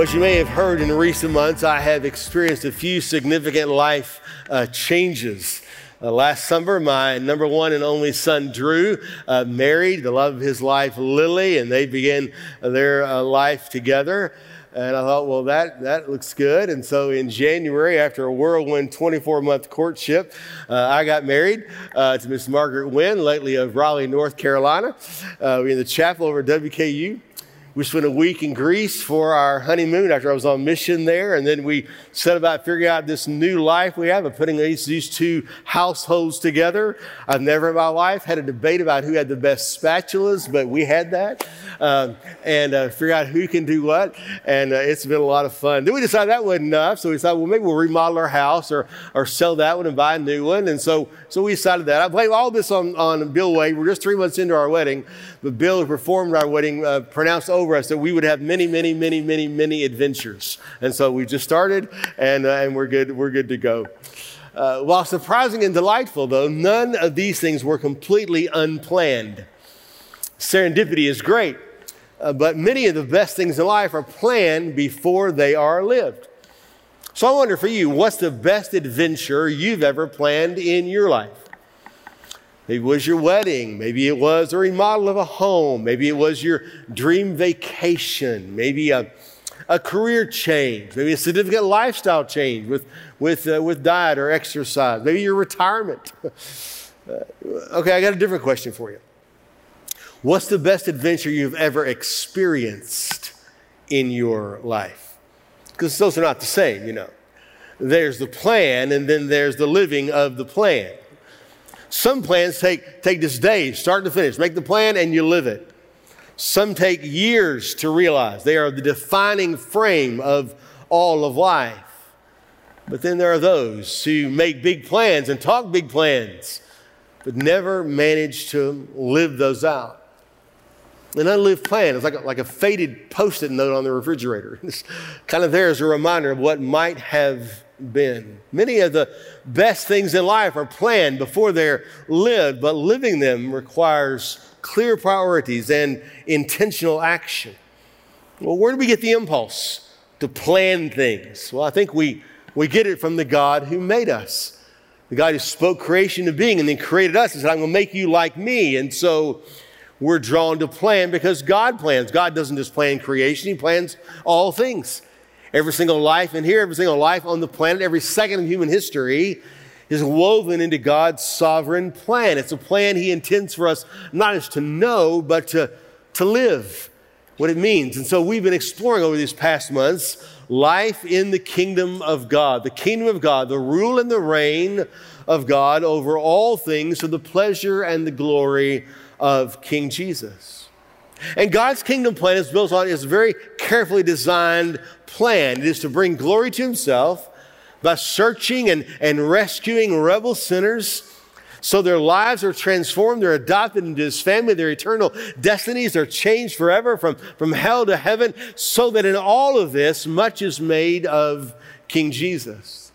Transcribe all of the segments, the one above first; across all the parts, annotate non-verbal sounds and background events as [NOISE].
As you may have heard in recent months, I have experienced a few significant life uh, changes. Uh, last summer, my number one and only son, Drew, uh, married the love of his life, Lily, and they began their uh, life together. And I thought, well, that, that looks good. And so in January, after a whirlwind 24 month courtship, uh, I got married uh, to Miss Margaret Wynn, lately of Raleigh, North Carolina. Uh, we in the chapel over at WKU. We spent a week in Greece for our honeymoon after I was on mission there. And then we set about figuring out this new life we have of putting these, these two households together. I've never in my life had a debate about who had the best spatulas, but we had that. Um, and uh, figure out who can do what. And uh, it's been a lot of fun. Then we decided that wasn't enough. So we decided, well, maybe we'll remodel our house or, or sell that one and buy a new one. And so, so we decided that. I blame all this on, on Bill Wade. We're just three months into our wedding. But Bill, who performed our wedding, uh, pronounced over us that we would have many, many, many, many, many adventures. And so we just started and, uh, and we're, good, we're good to go. Uh, while surprising and delightful, though, none of these things were completely unplanned. Serendipity is great, uh, but many of the best things in life are planned before they are lived. So I wonder for you, what's the best adventure you've ever planned in your life? Maybe it was your wedding. Maybe it was a remodel of a home. Maybe it was your dream vacation. Maybe a, a career change. Maybe a significant lifestyle change with, with, uh, with diet or exercise. Maybe your retirement. [LAUGHS] Okay, I got a different question for you. What's the best adventure you've ever experienced in your life? Because those are not the same, you know. There's the plan, and then there's the living of the plan. Some plans take, take this day, start to finish. Make the plan and you live it. Some take years to realize. They are the defining frame of all of life. But then there are those who make big plans and talk big plans, but never manage to live those out. An unlived plan is like a, like a faded post it note on the refrigerator. [LAUGHS] It's kind of there as a reminder of what might have been. Many of the best things in life are planned before they're lived, but living them requires clear priorities and intentional action. Well, where do we get the impulse to plan things? Well, I think we, we get it from the God who made us. The God who spoke creation to being and then created us and said, I'm going to make you like me. And so we're drawn to plan because God plans. God doesn't just plan creation, He plans all things. Every single life in here, every single life on the planet, every second of human history is woven into God's sovereign plan. It's a plan He intends for us not just to know, but to, to live what it means. And so we've been exploring over these past months life in the kingdom of God, the kingdom of God, the rule and the reign of God over all things for the pleasure and the glory of King Jesus. And God's kingdom plan is built on is very carefully designed plan. It is to bring glory to himself by searching and, and rescuing rebel sinners so their lives are transformed, they're adopted into his family, their eternal destinies are changed forever from, from hell to heaven, so that in all of this, much is made of King Jesus.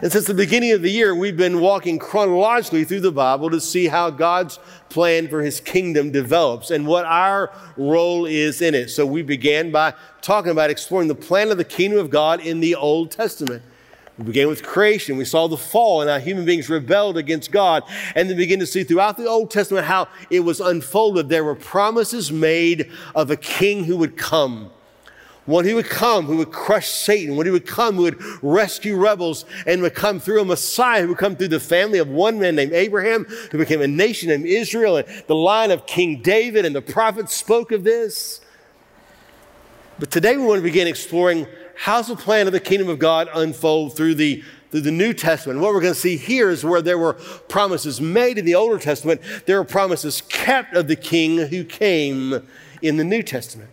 And since the beginning of the year, we've been walking chronologically through the Bible to see how God's plan for his kingdom develops and what our role is in it. So we began by talking about exploring the plan of the kingdom of God in the Old Testament. We began with creation. We saw the fall and how human beings rebelled against God. And then begin to see throughout the Old Testament how it was unfolded. There were promises made of a king who would come one who would come, who would crush Satan, one who would come, who would rescue rebels, and would come through a Messiah who would come through the family of one man named Abraham, who became a nation named Israel, and the line of King David, and the prophets spoke of this. But today we want to begin exploring how's the plan of the kingdom of God unfold through the through the New Testament. What we're going to see here is where there were promises made in the Older Testament, there were promises kept of the king who came in the New Testament.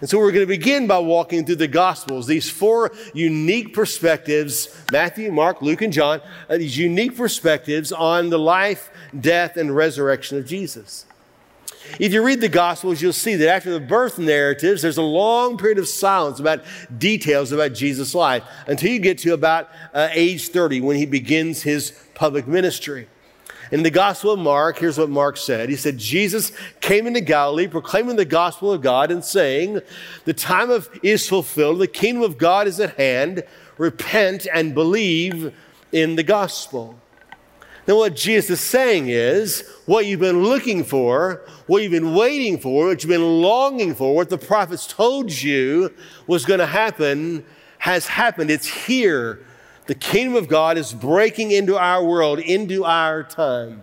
And so we're going to begin by walking through the Gospels, these four unique perspectives Matthew, Mark, Luke, and John, uh, these unique perspectives on the life, death, and resurrection of Jesus. If you read the Gospels, you'll see that after the birth narratives, there's a long period of silence about details about Jesus' life until you get to about uh, age 30 when he begins his public ministry. In the Gospel of Mark, here's what Mark said. He said, Jesus came into Galilee proclaiming the gospel of God and saying, The time of is fulfilled, the kingdom of God is at hand. Repent and believe in the gospel. Now, what Jesus is saying is what you've been looking for, what you've been waiting for, what you've been longing for, what the prophets told you was going to happen has happened. It's here. The kingdom of God is breaking into our world, into our time.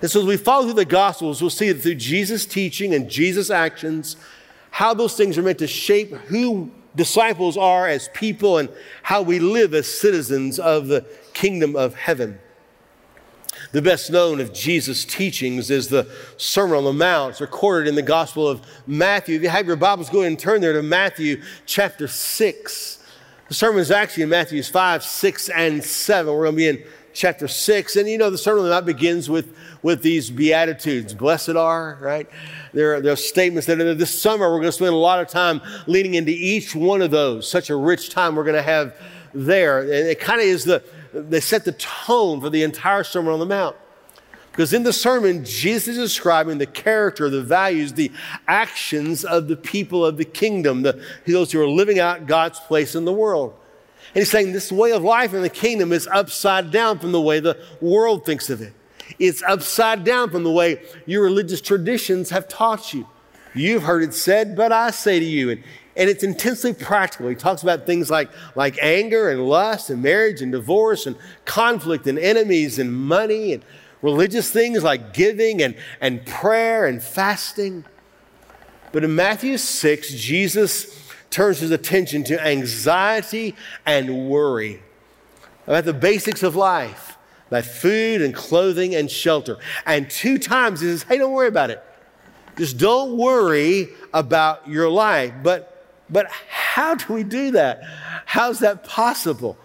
And so, as we follow through the Gospels, we'll see that through Jesus' teaching and Jesus' actions, how those things are meant to shape who disciples are as people and how we live as citizens of the kingdom of heaven. The best known of Jesus' teachings is the Sermon on the Mount. It's recorded in the Gospel of Matthew. If you have your Bibles, go ahead and turn there to Matthew chapter 6. The sermon is actually in Matthews 5, 6, and 7. We're going to be in chapter 6. And you know, the Sermon on the Mount begins with, with these Beatitudes. Blessed are, right? There, there are statements that are this summer we're going to spend a lot of time leaning into each one of those. Such a rich time we're going to have there. And it kind of is the they set the tone for the entire Sermon on the Mount. Because in the sermon, Jesus is describing the character, the values, the actions of the people of the kingdom, the, those who are living out God's place in the world. And he's saying this way of life in the kingdom is upside down from the way the world thinks of it. It's upside down from the way your religious traditions have taught you. You've heard it said, but I say to you. And and it's intensely practical. He talks about things like, like anger and lust and marriage and divorce and conflict and enemies and money and religious things like giving and, and prayer and fasting. But in Matthew 6, Jesus turns his attention to anxiety and worry about the basics of life, about food and clothing and shelter. And two times he says, hey, don't worry about it. Just don't worry about your life. But but how do we do that? How's that possible?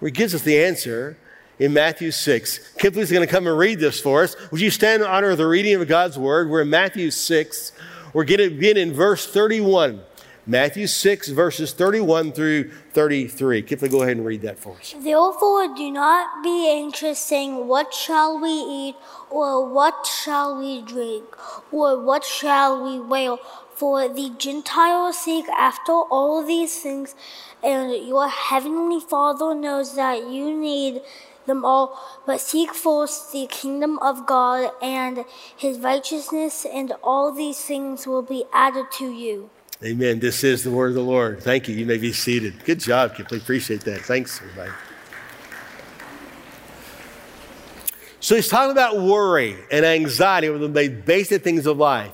Well, he gives us the answer in Matthew 6. Kipley's going to come and read this for us. Would you stand in honor of the reading of God's word? We're in Matthew 6. We're going to begin in verse 31. Matthew 6, verses 31 through 33. Kipley, go ahead and read that for us. Therefore, do not be anxious, saying, What shall we eat, or what shall we drink, or what shall we wear? For the Gentiles seek after all these things, and your heavenly Father knows that you need them all. But seek first the kingdom of God and his righteousness, and all these things will be added to you. Amen. This is the word of the Lord. Thank you. You may be seated. Good job, Kipley. Appreciate that. Thanks, everybody. So he's talking about worry and anxiety, one of the basic things of life.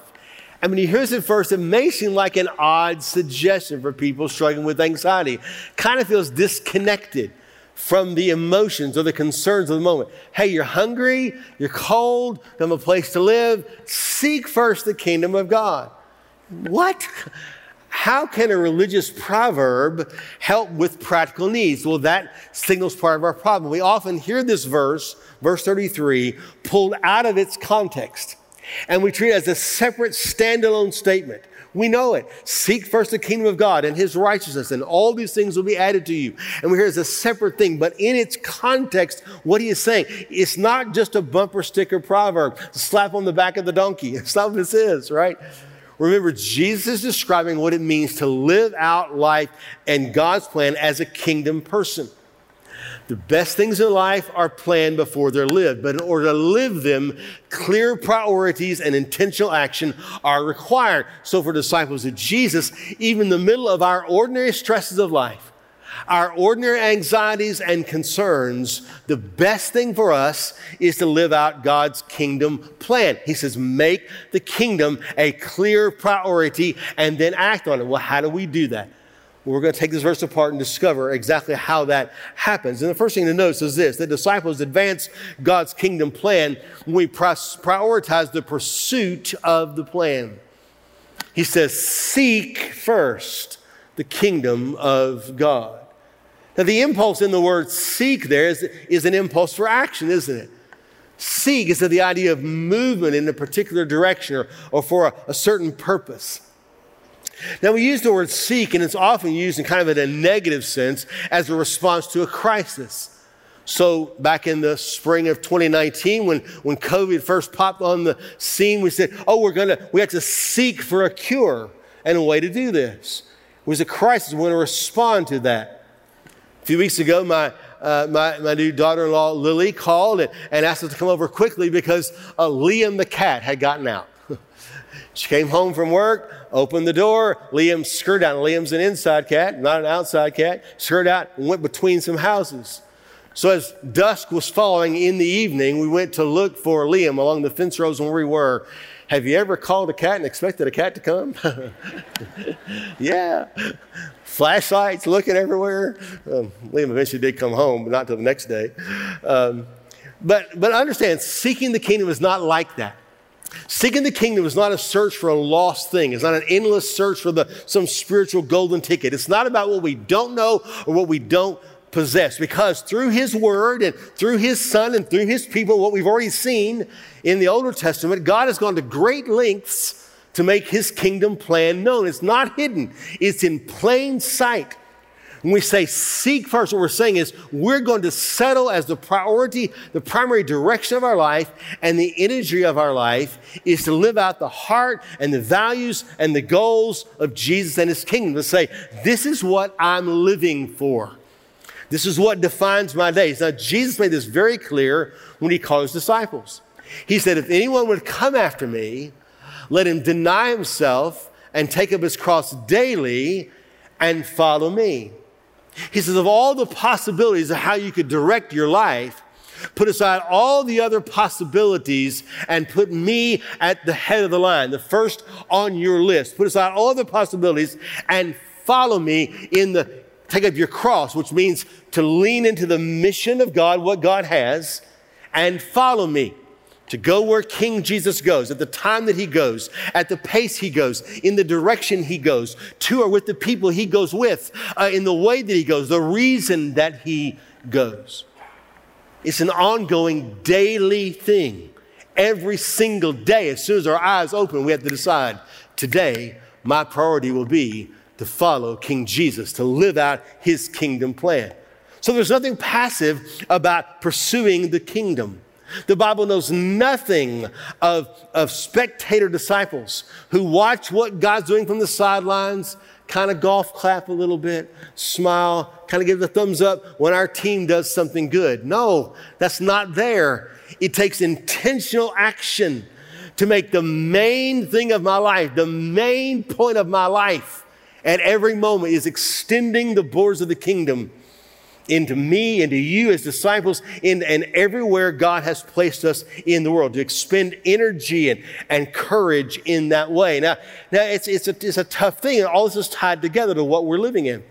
I mean, he hears it first, it may seem like an odd suggestion for people struggling with anxiety. Kind of feels disconnected from the emotions or the concerns of the moment. Hey, you're hungry, you're cold, you have a place to live. Seek first the kingdom of God. What? How can a religious proverb help with practical needs? Well, that signals part of our problem. We often hear this verse, verse 33, pulled out of its context. And we treat it as a separate, standalone statement. We know it. Seek first the kingdom of God and his righteousness, and all these things will be added to you. And we hear it's a separate thing, but in its context, what he is saying, it's not just a bumper sticker proverb, slap on the back of the donkey. [LAUGHS] It's not what this is, right? Remember, Jesus is describing what it means to live out life and God's plan as a kingdom person. The best things in life are planned before they're lived, but in order to live them, clear priorities and intentional action are required. So, for disciples of Jesus, even in the middle of our ordinary stresses of life, our ordinary anxieties and concerns, the best thing for us is to live out God's kingdom plan. He says, make the kingdom a clear priority and then act on it. Well, how do we do that? We're going to take this verse apart and discover exactly how that happens. And the first thing to notice is this the disciples advance God's kingdom plan when we prioritize the pursuit of the plan. He says, Seek first the kingdom of God. Now, the impulse in the word seek there is, is an impulse for action, isn't it? Seek is the idea of movement in a particular direction or, or for a, a certain purpose. Now, we use the word seek, and it's often used in kind of a negative sense as a response to a crisis. So, back in the spring of 2019, when, when COVID first popped on the scene, we said, Oh, we're going to, we have to seek for a cure and a way to do this. It was a crisis. We're going to respond to that. A few weeks ago, my, uh, my, my new daughter in law, Lily, called and, and, asked us to come over quickly because uh, Liam the cat had gotten out. She came home from work, opened the door. Liam skirted out. Liam's an inside cat, not an outside cat. Skirted out and went between some houses. So as dusk was falling in the evening, we went to look for Liam along the fence rows where we were. Have you ever called a cat and expected a cat to come? [LAUGHS] yeah. Flashlights looking everywhere. Um, Liam eventually did come home, but not till the next day. Um, but, but understand, seeking the kingdom is not like that. Seeking the kingdom is not a search for a lost thing. It's not an endless search for the, some spiritual golden ticket. It's not about what we don't know or what we don't possess because through his word and through his son and through his people, what we've already seen in the Older Testament, God has gone to great lengths to make his kingdom plan known. It's not hidden, it's in plain sight. When we say seek first, what we're saying is we're going to settle as the priority, the primary direction of our life, and the energy of our life is to live out the heart and the values and the goals of Jesus and his kingdom. To say, this is what I'm living for. This is what defines my days. Now, Jesus made this very clear when he called his disciples. He said, If anyone would come after me, let him deny himself and take up his cross daily and follow me. He says, Of all the possibilities of how you could direct your life, put aside all the other possibilities and put me at the head of the line, the first on your list. Put aside all the possibilities and follow me in the take up your cross, which means to lean into the mission of God, what God has, and follow me. To go where King Jesus goes, at the time that he goes, at the pace he goes, in the direction he goes, to or with the people he goes with, uh, in the way that he goes, the reason that he goes. It's an ongoing daily thing. Every single day, as soon as our eyes open, we have to decide today, my priority will be to follow King Jesus, to live out his kingdom plan. So there's nothing passive about pursuing the kingdom. The Bible knows nothing of, of spectator disciples who watch what God's doing from the sidelines, kind of golf clap a little bit, smile, kind of give the thumbs up when our team does something good. No, that's not there. It takes intentional action to make the main thing of my life, the main point of my life, at every moment is extending the borders of the kingdom into me, into you as disciples, in, and everywhere God has placed us in the world to expend energy and, and courage in that way. Now, now it's, it's, a, it's a tough thing, and all this is tied together to what we're living in.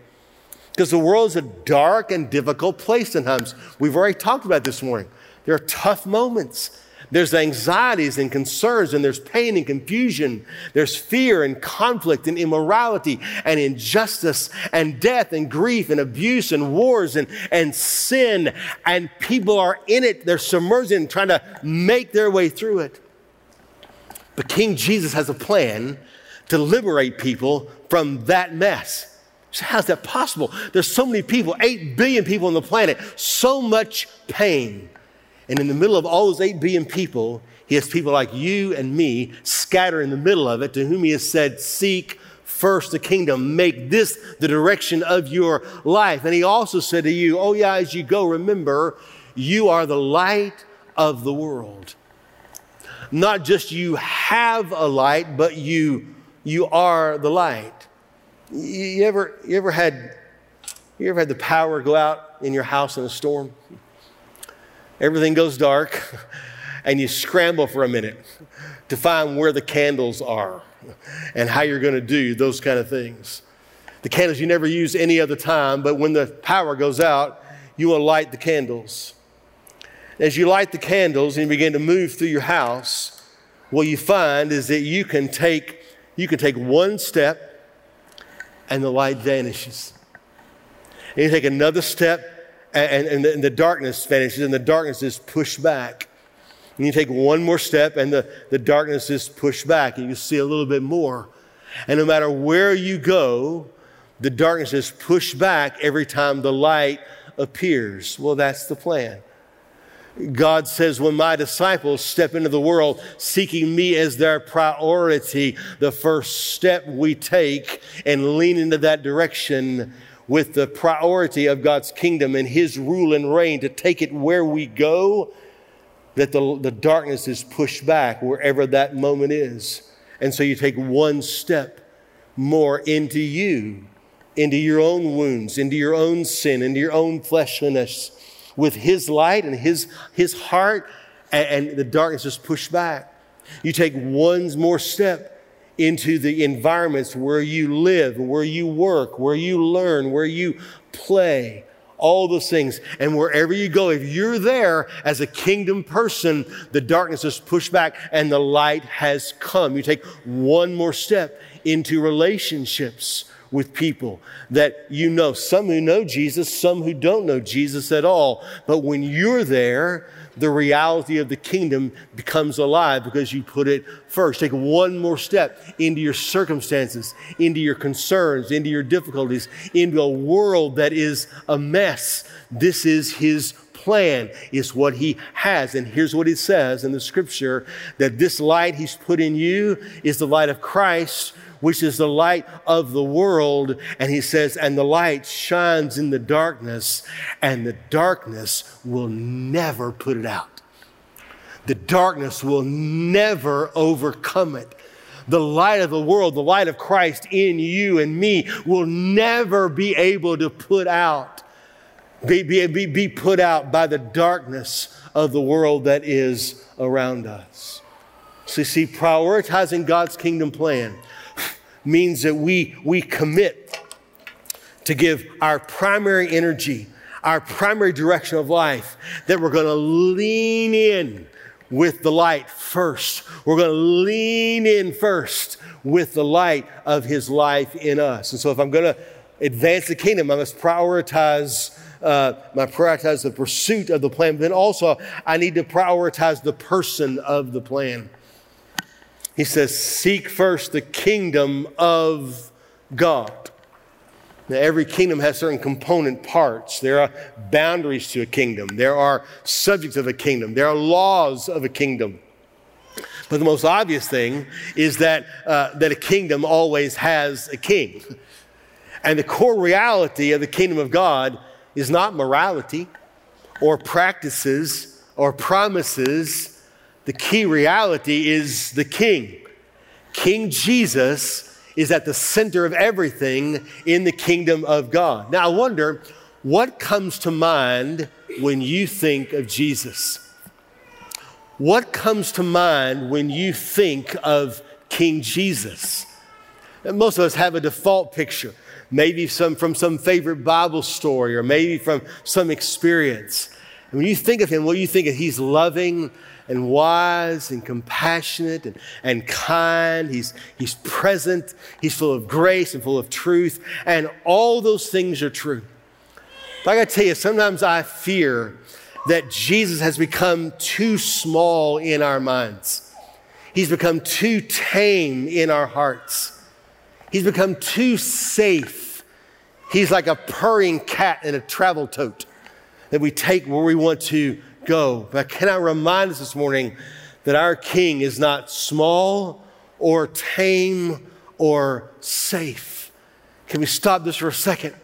Because the world is a dark and difficult place sometimes. We've already talked about this morning. There are tough moments. There's anxieties and concerns, and there's pain and confusion. There's fear and conflict and immorality and injustice and death and grief and abuse and wars and, and sin. And people are in it. They're submerged in trying to make their way through it. But King Jesus has a plan to liberate people from that mess. So how's that possible? There's so many people, 8 billion people on the planet, so much pain. And in the middle of all those 8 billion people, he has people like you and me scattered in the middle of it to whom he has said, Seek first the kingdom, make this the direction of your life. And he also said to you, Oh, yeah, as you go, remember, you are the light of the world. Not just you have a light, but you, you are the light. You ever, you ever had you ever had the power go out in your house in a storm? Everything goes dark, [LAUGHS] and you scramble for a minute to find where the candles are and how you're going to do those kind of things. The candles you never use any other time, but when the power goes out, you will light the candles. As you light the candles and you begin to move through your house, what you find is that you can take, you can take one step and the light vanishes. And you take another step and, and, the, and the darkness vanishes, and the darkness is pushed back. And you take one more step, and the, the darkness is pushed back, and you see a little bit more. And no matter where you go, the darkness is pushed back every time the light appears. Well, that's the plan. God says, when my disciples step into the world seeking me as their priority, the first step we take and lean into that direction with the priority of God's kingdom and His rule and reign to take it where we go, that the, the darkness is pushed back wherever that moment is. And so you take one step more into you, into your own wounds, into your own sin, into your own fleshliness with His light and His, his heart, and, and the darkness is pushed back. You take one more step into the environments where you live, where you work, where you learn, where you play, all those things. And wherever you go, if you're there as a kingdom person, the darkness is pushed back and the light has come. You take one more step into relationships with people that you know. Some who know Jesus, some who don't know Jesus at all. But when you're there, the reality of the kingdom becomes alive because you put it first. Take one more step into your circumstances, into your concerns, into your difficulties, into a world that is a mess. This is His plan, is what He has. And here's what He says in the scripture that this light He's put in you is the light of Christ which is the light of the world. And he says, and the light shines in the darkness, and the darkness will never put it out. The darkness will never overcome it. The light of the world, the light of Christ in you and me, will never be able to put out, be, be, be put out by the darkness of the world that is around us. So, you see, prioritizing God's kingdom plan means that we, we commit to give our primary energy, our primary direction of life, that we're going to lean in with the light first. We're going to lean in first with the light of His life in us. And so, if I'm going to advance the kingdom, I must prioritize. Uh, I prioritize the pursuit of the plan, but then also I need to prioritize the person of the plan. He says, Seek first the kingdom of God. Now, every kingdom has certain component parts. There are boundaries to a kingdom, there are subjects of a kingdom, there are laws of a kingdom. But the most obvious thing is that, uh, that a kingdom always has a king. And the core reality of the kingdom of God is not morality or practices or promises the key reality is the King. King Jesus is at the center of everything in the kingdom of God. Now, I wonder what comes to mind when you think of Jesus? What comes to mind when you think of King Jesus? Most of us have a default picture, maybe some, from some favorite Bible story or maybe from some experience. And when you think of him, what do you think of? He's loving and wise and compassionate and, and kind. He's, he's present. He's full of grace and full of truth. And all those things are true. But I got to tell you, sometimes I fear that Jesus has become too small in our minds. He's become too tame in our hearts. He's become too safe. He's like a purring cat in a travel tote that we take where we want to go. But can I remind us this morning that our King is not small or tame or safe? Can we stop this for a second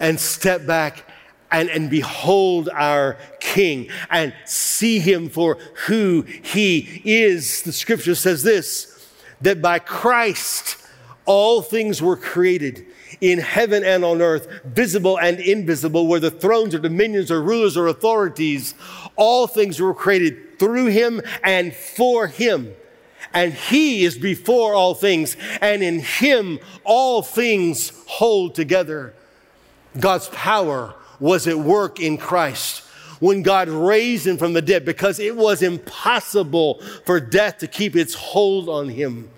and step back and, and behold our King and see him for who he is? The scripture says this that by Christ all things were created in heaven and on earth, visible and invisible, whether thrones or dominions or rulers or authorities, all things were created through him and for him. And he is before all things, and in him all things hold together. God's power was at work in Christ when God raised him from the dead because it was impossible for death to keep its hold on him.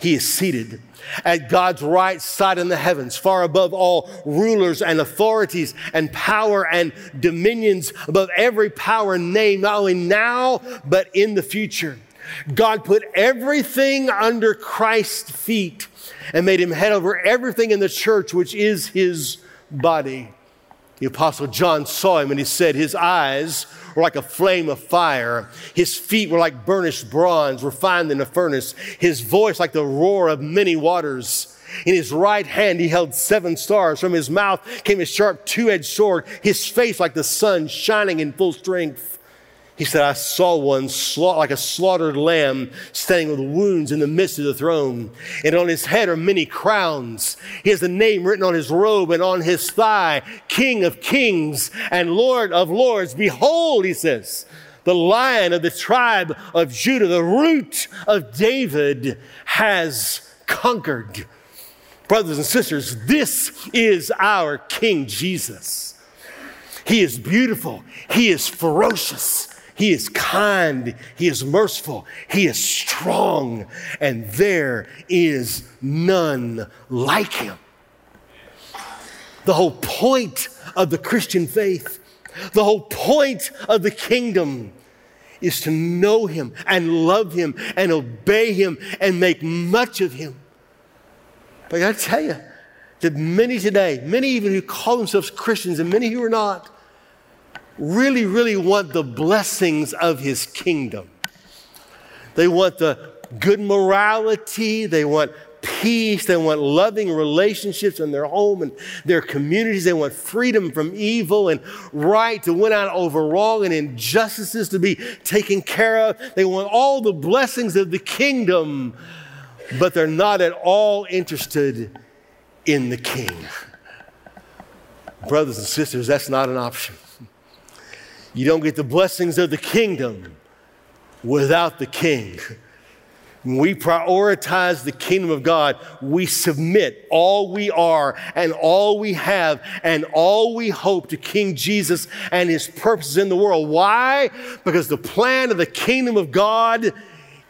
He is seated at God's right side in the heavens, far above all rulers and authorities and power and dominions, above every power and name, not only now, but in the future. God put everything under Christ's feet and made him head over everything in the church, which is his body. The Apostle John saw him and he said, His eyes were like a flame of fire. His feet were like burnished bronze, refined in a furnace. His voice like the roar of many waters. In his right hand he held seven stars. From his mouth came a sharp two edged sword. His face like the sun shining in full strength. He said, I saw one like a slaughtered lamb standing with wounds in the midst of the throne. And on his head are many crowns. He has a name written on his robe and on his thigh King of kings and Lord of lords. Behold, he says, the lion of the tribe of Judah, the root of David, has conquered. Brothers and sisters, this is our King Jesus. He is beautiful, he is ferocious. He is kind. He is merciful. He is strong. And there is none like him. The whole point of the Christian faith, the whole point of the kingdom is to know him and love him and obey him and make much of him. But I gotta tell you that many today, many even who call themselves Christians and many who are not, really, really want the blessings of his kingdom. They want the good morality, they want peace, they want loving relationships in their home and their communities, they want freedom from evil and right to win out over wrong and injustices to be taken care of. They want all the blessings of the kingdom, but they're not at all interested in the king. Brothers and sisters, that's not an option. You don't get the blessings of the kingdom without the king. When we prioritize the kingdom of God, we submit all we are and all we have and all we hope to King Jesus and his purposes in the world. Why? Because the plan of the kingdom of God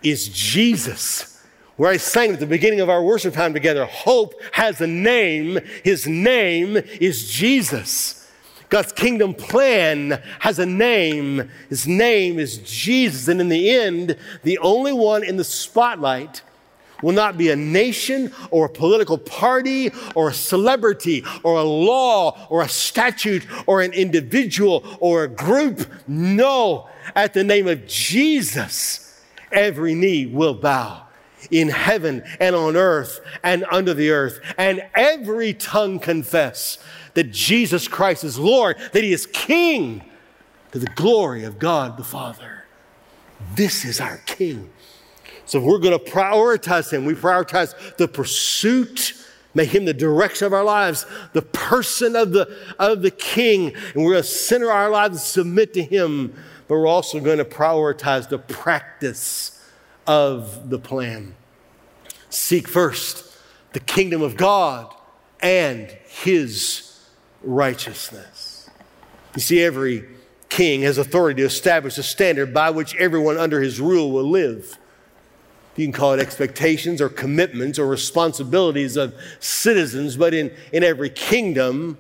is Jesus. Where I sang at the beginning of our worship time together, hope has a name. His name is Jesus. God's kingdom plan has a name. His name is Jesus. And in the end, the only one in the spotlight will not be a nation or a political party or a celebrity or a law or a statute or an individual or a group. No, at the name of Jesus, every knee will bow in heaven and on earth and under the earth, and every tongue confess that Jesus Christ is Lord, that He is King to the glory of God the Father. This is our King. So if we're going to prioritize Him, we prioritize the pursuit, make Him the direction of our lives, the person of the, of the King, and we're going to center our lives and submit to Him, but we're also going to prioritize the practice of the plan. Seek first the kingdom of God and His righteousness. You see, every king has authority to establish a standard by which everyone under his rule will live. You can call it expectations or commitments or responsibilities of citizens, but in, in every kingdom,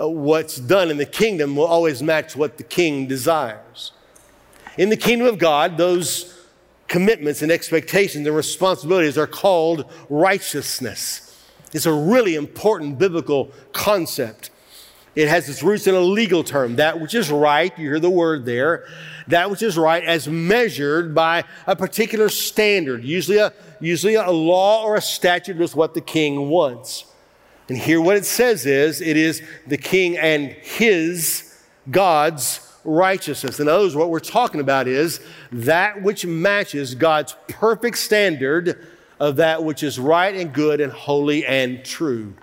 uh, what's done in the kingdom will always match what the king desires. In the kingdom of God, those commitments and expectations and responsibilities are called righteousness. It's a really important biblical concept. It has its roots in a legal term, that which is right, you hear the word there, that which is right as measured by a particular standard, usually a, usually a law or a statute with what the king wants. And here what it says is, it is the king and his, God's righteousness. In other words, what we're talking about is that which matches God's perfect standard of that which is right and good and holy and true.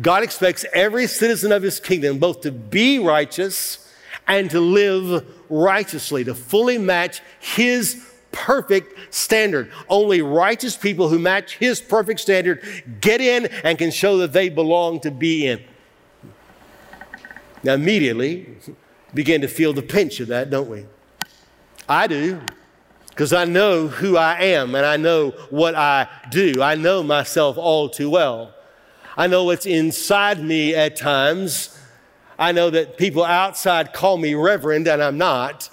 God expects every citizen of his kingdom both to be righteous and to live righteously, to fully match his perfect standard. Only righteous people who match his perfect standard get in and can show that they belong to be in. Now, immediately, begin to feel the pinch of that, don't we? I do, because I know who I am and I know what I do. I know myself all too well. I know what's inside me at times. I know that people outside call me reverend, and I'm not.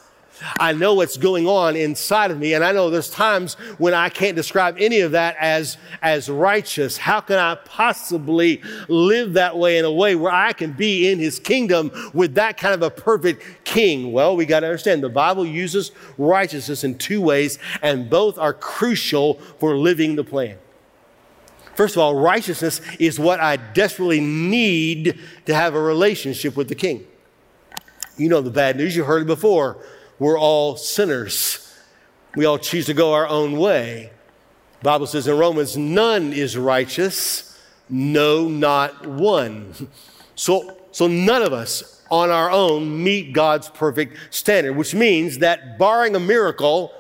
I know what's going on inside of me. And I know there's times when I can't describe any of that as, as righteous. How can I possibly live that way in a way where I can be in his kingdom with that kind of a perfect king? Well, we got to understand the Bible uses righteousness in two ways, and both are crucial for living the plan. First of all, righteousness is what I desperately need to have a relationship with the king. You know the bad news, you heard it before we're all sinners. We all choose to go our own way. Bible says in Romans, none is righteous, no, not one. So, so none of us on our own meet God's perfect standard, which means that barring a miracle,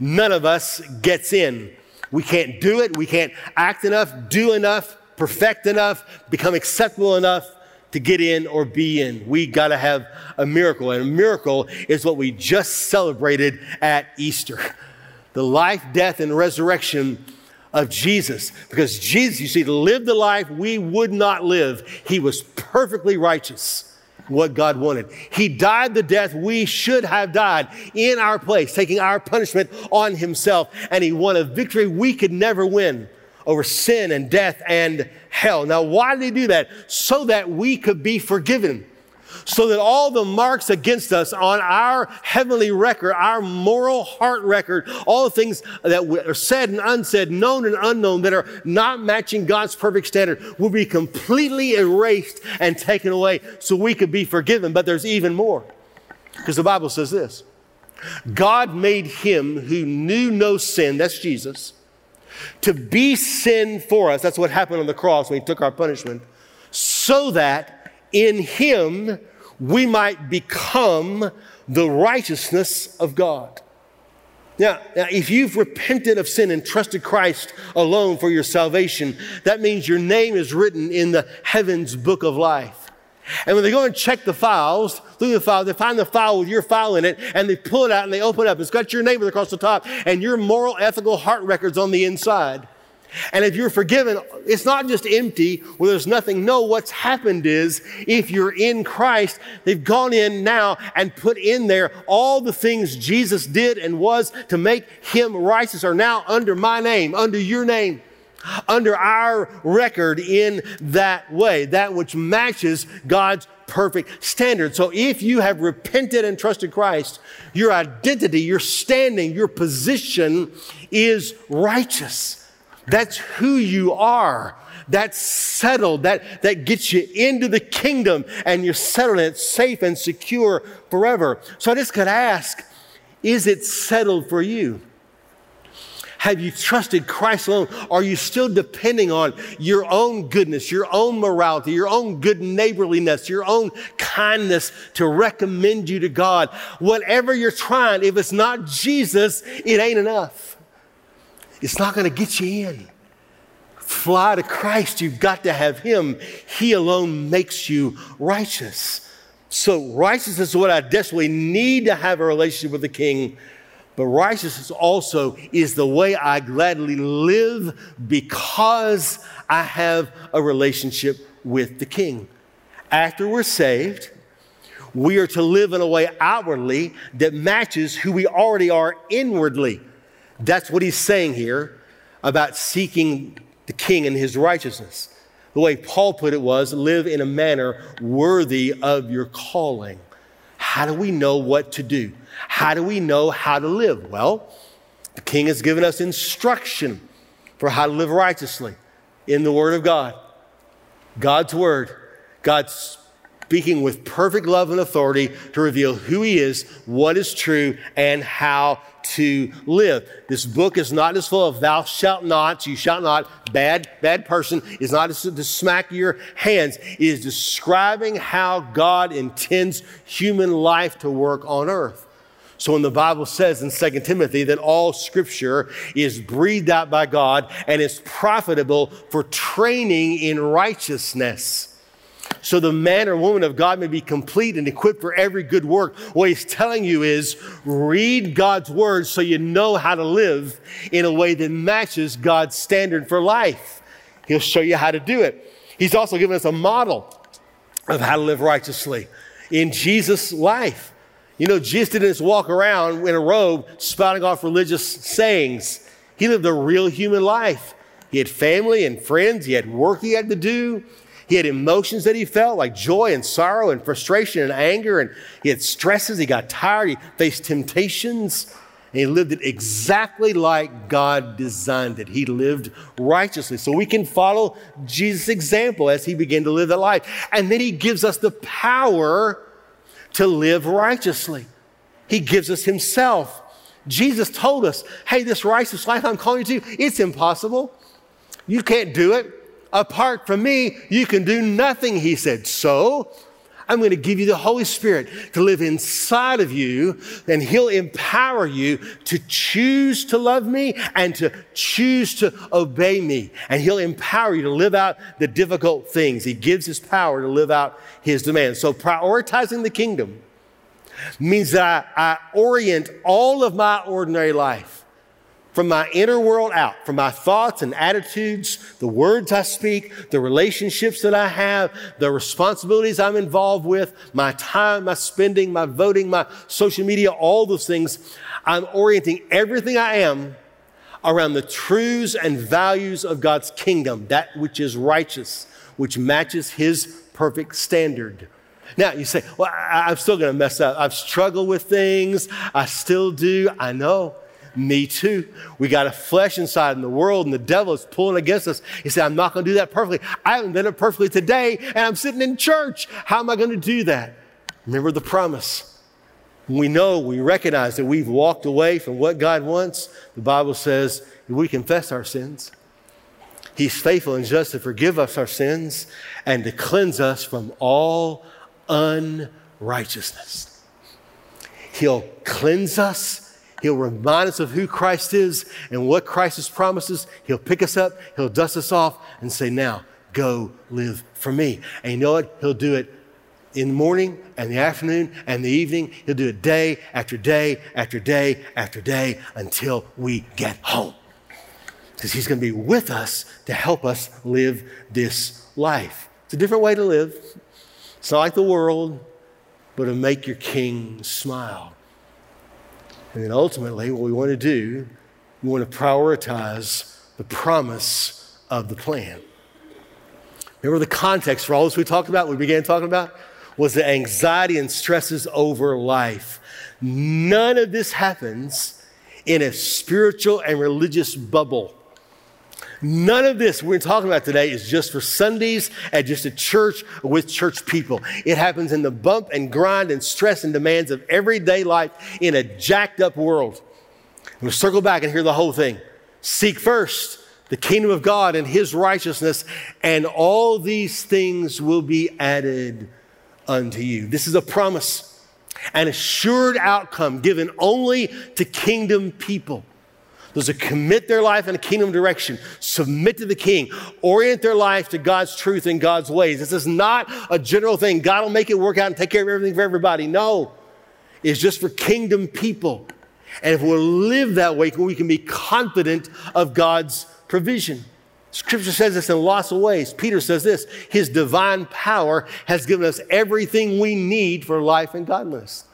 none of us gets in. We can't do it. We can't act enough, do enough, perfect enough, become acceptable enough to get in or be in. We got to have a miracle. And a miracle is what we just celebrated at Easter the life, death, and resurrection of Jesus. Because Jesus, you see, lived the life we would not live. He was perfectly righteous, what God wanted. He died the death we should have died in our place, taking our punishment on himself. And he won a victory we could never win over sin and death and hell. Now, why did he do that? So that we could be forgiven. So that all the marks against us on our heavenly record, our moral heart record, all the things that are said and unsaid, known and unknown, that are not matching God's perfect standard, will be completely erased and taken away so we could be forgiven. But there's even more. Because the Bible says this God made him who knew no sin, that's Jesus to be sin for us. That's what happened on the cross when he took our punishment, so that in him we might become the righteousness of God. Now, now, if you've repented of sin and trusted Christ alone for your salvation, that means your name is written in the heavens book of life. And when they go and check the files, through the file, they find the file with your file in it, and they pull it out and they open it up. It's got your name across the top and your moral, ethical heart records on the inside. And if you're forgiven, it's not just empty where there's nothing. No, what's happened is if you're in Christ, they've gone in now and put in there all the things Jesus did and was to make him righteous are now under my name, under your name under our record in that way, that which matches God's perfect standard. So if you have repented and trusted Christ, your identity, your standing, your position is righteous. That's who you are. That's settled. That, that gets you into the kingdom and you're settled and it's safe and secure forever. So I just could ask, is it settled for you? Have you trusted Christ alone? Are you still depending on your own goodness, your own morality, your own good neighborliness, your own kindness to recommend you to God? Whatever you're trying, if it's not Jesus, it ain't enough. It's not going to get you in. Fly to Christ, you've got to have Him. He alone makes you righteous. So, righteousness is what I desperately need to have a relationship with the King but righteousness also is the way I gladly live because I have a relationship with the King. After we're saved, we are to live in a way outwardly that matches who we already are inwardly. That's what he's saying here about seeking the King and his righteousness. The way Paul put it was live in a manner worthy of your calling. How do we know what to do? How do we know how to live? Well, the king has given us instruction for how to live righteously in the Word of God. God's Word, God's speaking with perfect love and authority to reveal who He is, what is true, and how to live. This book is not as full of thou shalt not, you shall not, bad, bad person. It's not to smack your hands. It is describing how God intends human life to work on earth. So when the Bible says in 2 Timothy that all scripture is breathed out by God and is profitable for training in righteousness, so the man or woman of God may be complete and equipped for every good work. What he's telling you is read God's word so you know how to live in a way that matches God's standard for life. He'll show you how to do it. He's also given us a model of how to live righteously in Jesus' life. You know, Jesus didn't just walk around in a robe spouting off religious sayings. He lived a real human life. He had family and friends. He had work he had to do. He had emotions that he felt like joy and sorrow and frustration and anger. And he had stresses. He got tired. He faced temptations. And he lived it exactly like God designed it. He lived righteously. So we can follow Jesus' example as he began to live that life. And then he gives us the power to live righteously. He gives us himself. Jesus told us, hey, this righteous life I'm calling you to, it's impossible. You can't do it. Apart from me, you can do nothing, he said. So, I'm going to give you the Holy Spirit to live inside of you, and He'll empower you to choose to love me and to choose to obey me. And He'll empower you to live out the difficult things. He gives His power to live out His demands. So, prioritizing the kingdom means that I, I orient all of my ordinary life from my inner world out, from my thoughts and attitudes, the words I speak, the relationships that I have, the responsibilities I'm involved with, my time, my spending, my voting, my social media, all those things. I'm orienting everything I am around the truths and values of God's kingdom, that which is righteous, which matches His perfect standard. Now you say, well, I, am still going to mess up. I've struggled with things. I still do. I know. Me too. We got a flesh inside in the world and the devil is pulling against us. He said, I'm not going to do that perfectly. I haven't done it perfectly today and I'm sitting in church. How am I going to do that? Remember the promise. We know, we recognize that we've walked away from what God wants. The Bible says if we confess our sins, He's faithful and just to forgive us our sins and to cleanse us from all unrighteousness. He'll cleanse us He'll remind us of who Christ is and what Christ's promises. He'll pick us up, He'll dust us off, and say, Now, go live for me. And you know what? He'll do it in the morning and the afternoon and the evening. He'll do it day after day after day after day until we get home. Because He's going to be with us to help us live this life. It's a different way to live. It's not like the world, but to make your king smile. And then ultimately, what we want to do, we want to prioritize the promise of the plan. Remember the context for all this we talked about, we began talking about? Was the anxiety and stresses over life. None of this happens in a spiritual and religious bubble. None of this we're talking about today is just for Sundays at just a church with church people. It happens in the bump and grind and stress and demands of everyday life in a jacked up world. We'll circle back and hear the whole thing. Seek first the kingdom of God and his righteousness, and all these things will be added unto you. This is a promise, an assured outcome given only to kingdom people. Those that commit their life in a kingdom direction, submit to the king, orient their life to God's truth and God's ways. This is not a general thing. God will make it work out and take care of everything for everybody. No, it's just for kingdom people. And if we'll live that way, we can be confident of God's provision. Scripture says this in lots of ways. Peter says this His divine power has given us everything we need for life and godliness.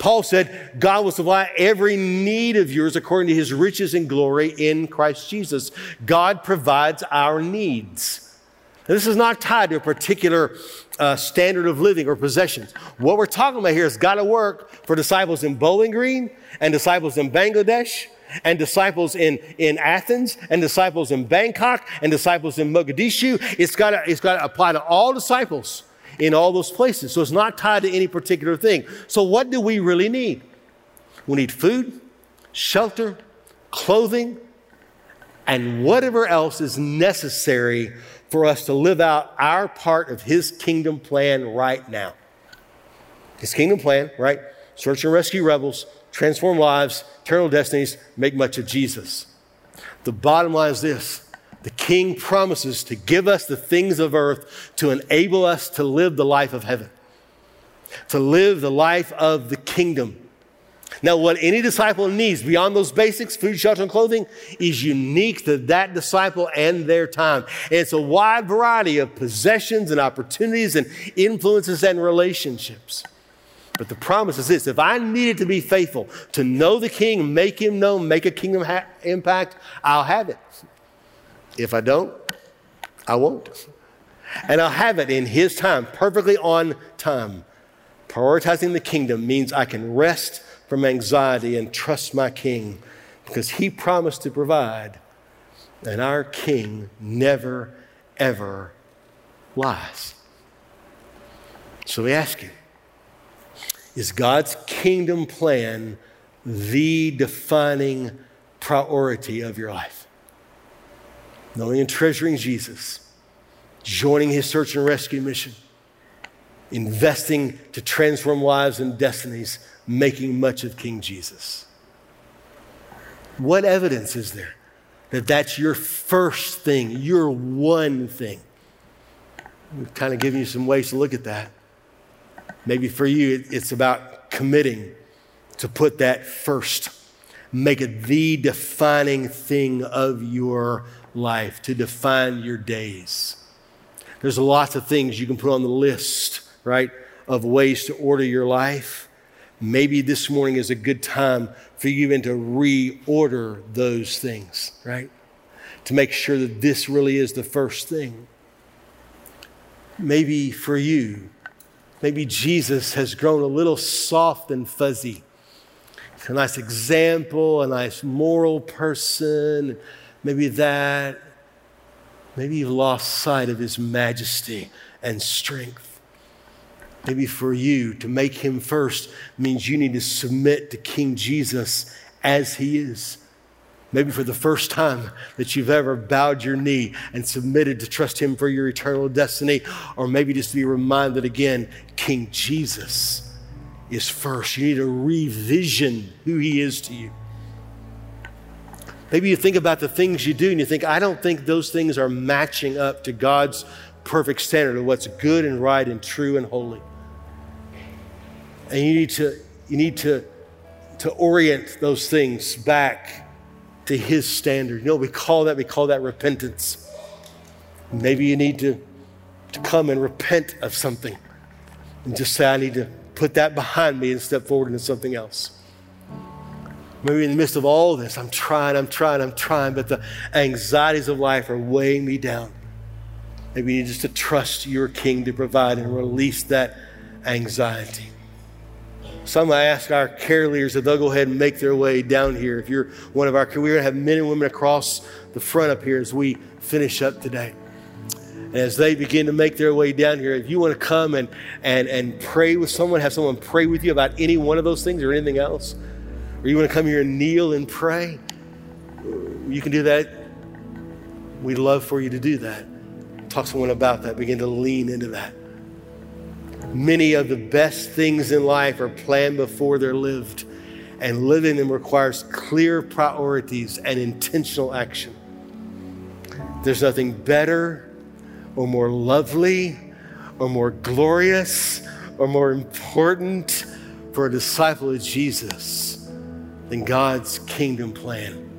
Paul said, God will supply every need of yours according to his riches and glory in Christ Jesus. God provides our needs. Now, this is not tied to a particular uh, standard of living or possessions. What we're talking about here has got to work for disciples in Bowling Green and disciples in Bangladesh and disciples in, in Athens and disciples in Bangkok and disciples in Mogadishu. It's got it's got to apply to all disciples in all those places. So it's not tied to any particular thing. So, what do we really need? We need food, shelter, clothing, and whatever else is necessary for us to live out our part of His kingdom plan right now. His kingdom plan, right? Search and rescue rebels, transform lives, eternal destinies, make much of Jesus. The bottom line is this the king promises to give us the things of earth to enable us to live the life of heaven, to live the life of the kingdom. Now, what any disciple needs beyond those basics, food, shelter, and clothing, is unique to that disciple and their time. And it's a wide variety of possessions and opportunities and influences and relationships. But the promise is this if I needed to be faithful, to know the king, make him known, make a kingdom ha- impact, I'll have it. If I don't, I won't. And I'll have it in his time, perfectly on time. Prioritizing the kingdom means I can rest from anxiety and trust my king because he promised to provide, and our king never, ever lies. So we ask you is God's kingdom plan the defining priority of your life? Knowing and treasuring Jesus, joining his search and rescue mission, investing to transform lives and destinies, making much of King Jesus. What evidence is there that that's your first thing, your one thing? We've kind of given you some ways to look at that. Maybe for you, it's about committing to put that first. Make it the defining thing of your life, to define your days. There's lots of things you can put on the list, right, of ways to order your life. Maybe this morning is a good time for you even to reorder those things, right? To make sure that this really is the first thing. Maybe for you, Maybe Jesus has grown a little soft and fuzzy. He's a nice example, a nice moral person. Maybe that. Maybe you've lost sight of his majesty and strength. Maybe for you, to make him first means you need to submit to King Jesus as he is. Maybe for the first time that you've ever bowed your knee and submitted to trust Him for your eternal destiny, or maybe just to be reminded again King Jesus is first. You need to revision who He is to you. Maybe you think about the things you do and you think, I don't think those things are matching up to God's perfect standard of what's good and right and true and holy. And you need to, you need to, to orient those things back to his standard. You know, we call that, we call that repentance. Maybe you need to, to come and repent of something and just say, I need to put that behind me and step forward into something else. Maybe in the midst of all this, I'm trying, I'm trying, I'm trying, but the anxieties of life are weighing me down. Maybe you need just to trust your king to provide and release that anxiety. Some I ask our care leaders that they'll go ahead and make their way down here. If you're one of our, care, we're going to have men and women across the front up here as we finish up today. And as they begin to make their way down here, if you want to come and, and, and pray with someone, have someone pray with you about any one of those things or anything else, or you want to come here and kneel and pray, you can do that. We'd love for you to do that. Talk to someone about that. Begin to lean into that. Many of the best things in life are planned before they're lived, and living them requires clear priorities and intentional action. There's nothing better or more lovely or more glorious or more important for a disciple of Jesus than God's kingdom plan.